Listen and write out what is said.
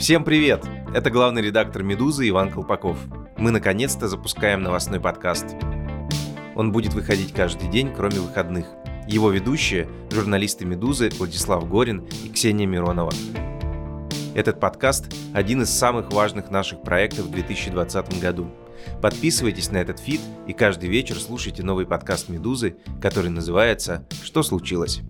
Всем привет! Это главный редактор «Медузы» Иван Колпаков. Мы наконец-то запускаем новостной подкаст. Он будет выходить каждый день, кроме выходных. Его ведущие – журналисты «Медузы» Владислав Горин и Ксения Миронова. Этот подкаст – один из самых важных наших проектов в 2020 году. Подписывайтесь на этот фид и каждый вечер слушайте новый подкаст «Медузы», который называется «Что случилось?».